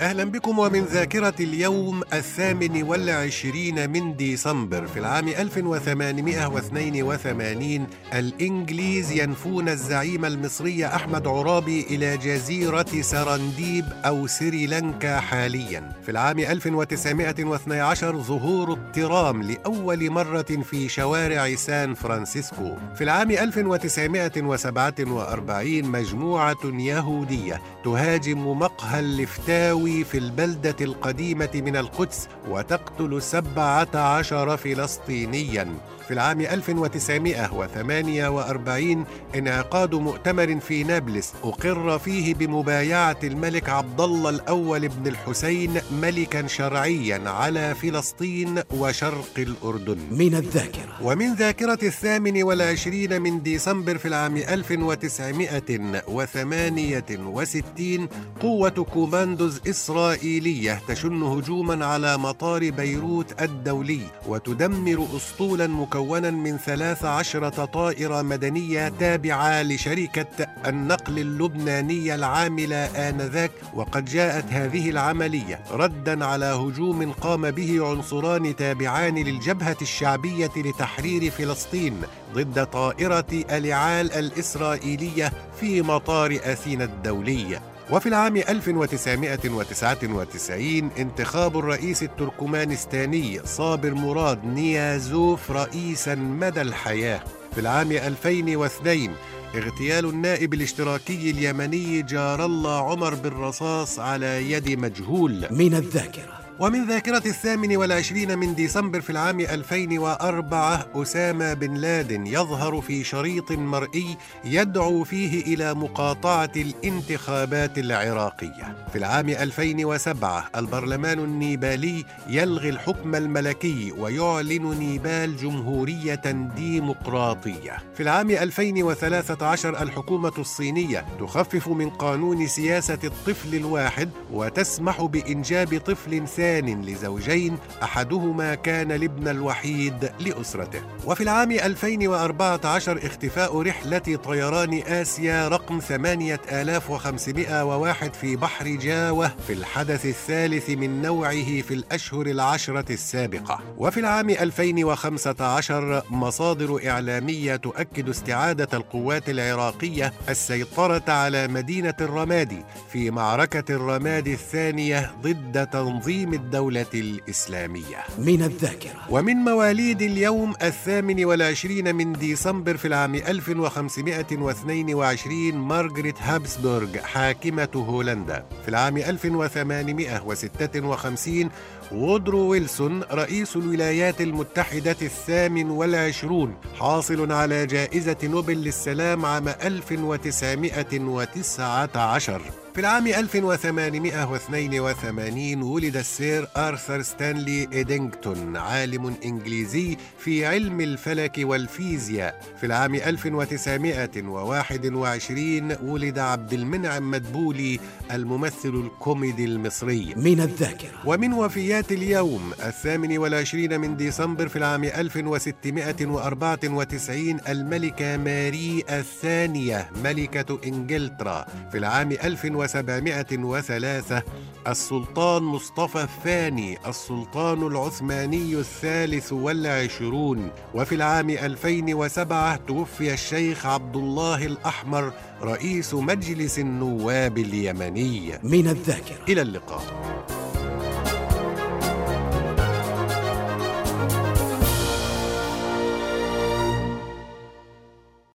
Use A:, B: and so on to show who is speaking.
A: أهلا بكم ومن ذاكرة اليوم الثامن والعشرين من ديسمبر في العام 1882 الإنجليز ينفون الزعيم المصري أحمد عرابي إلى جزيرة سرنديب أو سريلانكا حاليا. في العام 1912 ظهور الترام لأول مرة في شوارع سان فرانسيسكو. في العام 1947 مجموعة يهودية تهاجم مقهى اللفتاوي في البلدة القديمة من القدس وتقتل سبعة عشر فلسطينيا. في العام 1948 انعقاد مؤتمر في نابلس أقر فيه بمبايعة الملك عبد الله الأول بن الحسين ملكا شرعيا على فلسطين وشرق الأردن.
B: من الذاكرة.
A: ومن ذاكرة الثامن والعشرين من ديسمبر في العام 1968 قوة كوماندوز إسرائيلية تشن هجوما على مطار بيروت الدولي وتدمر أسطولا مكونا من 13 طائرة مدنية تابعة لشركة النقل اللبنانية العاملة آنذاك وقد جاءت هذه العملية ردا على هجوم قام به عنصران تابعان للجبهة الشعبية لتحرير فلسطين ضد طائرة اليعال الإسرائيلية في مطار أثينا الدولي. وفي العام 1999 انتخاب الرئيس التركمانستاني صابر مراد نيازوف رئيسا مدى الحياة. في العام 2002 اغتيال النائب الاشتراكي اليمني جار الله عمر بالرصاص على يد مجهول.
B: من الذاكرة.
A: ومن ذاكرة الثامن والعشرين من ديسمبر في العام 2004 أسامة بن لادن يظهر في شريط مرئي يدعو فيه إلى مقاطعة الانتخابات العراقية. في العام 2007 البرلمان النيبالي يلغي الحكم الملكي ويعلن نيبال جمهورية ديمقراطية. في العام 2013 الحكومة الصينية تخفف من قانون سياسة الطفل الواحد وتسمح بإنجاب طفل ثاني ثان لزوجين أحدهما كان الابن الوحيد لأسرته. وفي العام 2014 اختفاء رحلة طيران آسيا رقم 8501 في بحر جاوة في الحدث الثالث من نوعه في الأشهر العشرة السابقة. وفي العام 2015 مصادر إعلامية تؤكد استعادة القوات العراقية السيطرة على مدينة الرمادي في معركة الرماد الثانية ضد تنظيم الدولة الإسلامية.
B: من الذاكرة.
A: ومن مواليد اليوم الثامن والعشرين من ديسمبر في العام 1522 مارغريت هابسبورغ حاكمة هولندا. في العام 1856 وودرو ويلسون رئيس الولايات المتحدة الثامن والعشرون حاصل على جائزة نوبل للسلام عام 1919 في العام 1882 ولد السير آرثر ستانلي إيدينغتون عالم إنجليزي في علم الفلك والفيزياء. في العام 1921 ولد عبد المنعم مدبولي الممثل الكوميدي المصري.
B: من الذاكرة.
A: ومن وفيات اليوم الثامن والعشرين من ديسمبر في العام 1694 الملكة ماري الثانية ملكة إنجلترا. في العام 1900 1703 السلطان مصطفى الثاني السلطان العثماني الثالث والعشرون. وفي العام 2007 توفي الشيخ عبد الله الأحمر رئيس مجلس النواب اليمني.
B: من الذاكرة.
A: إلى اللقاء.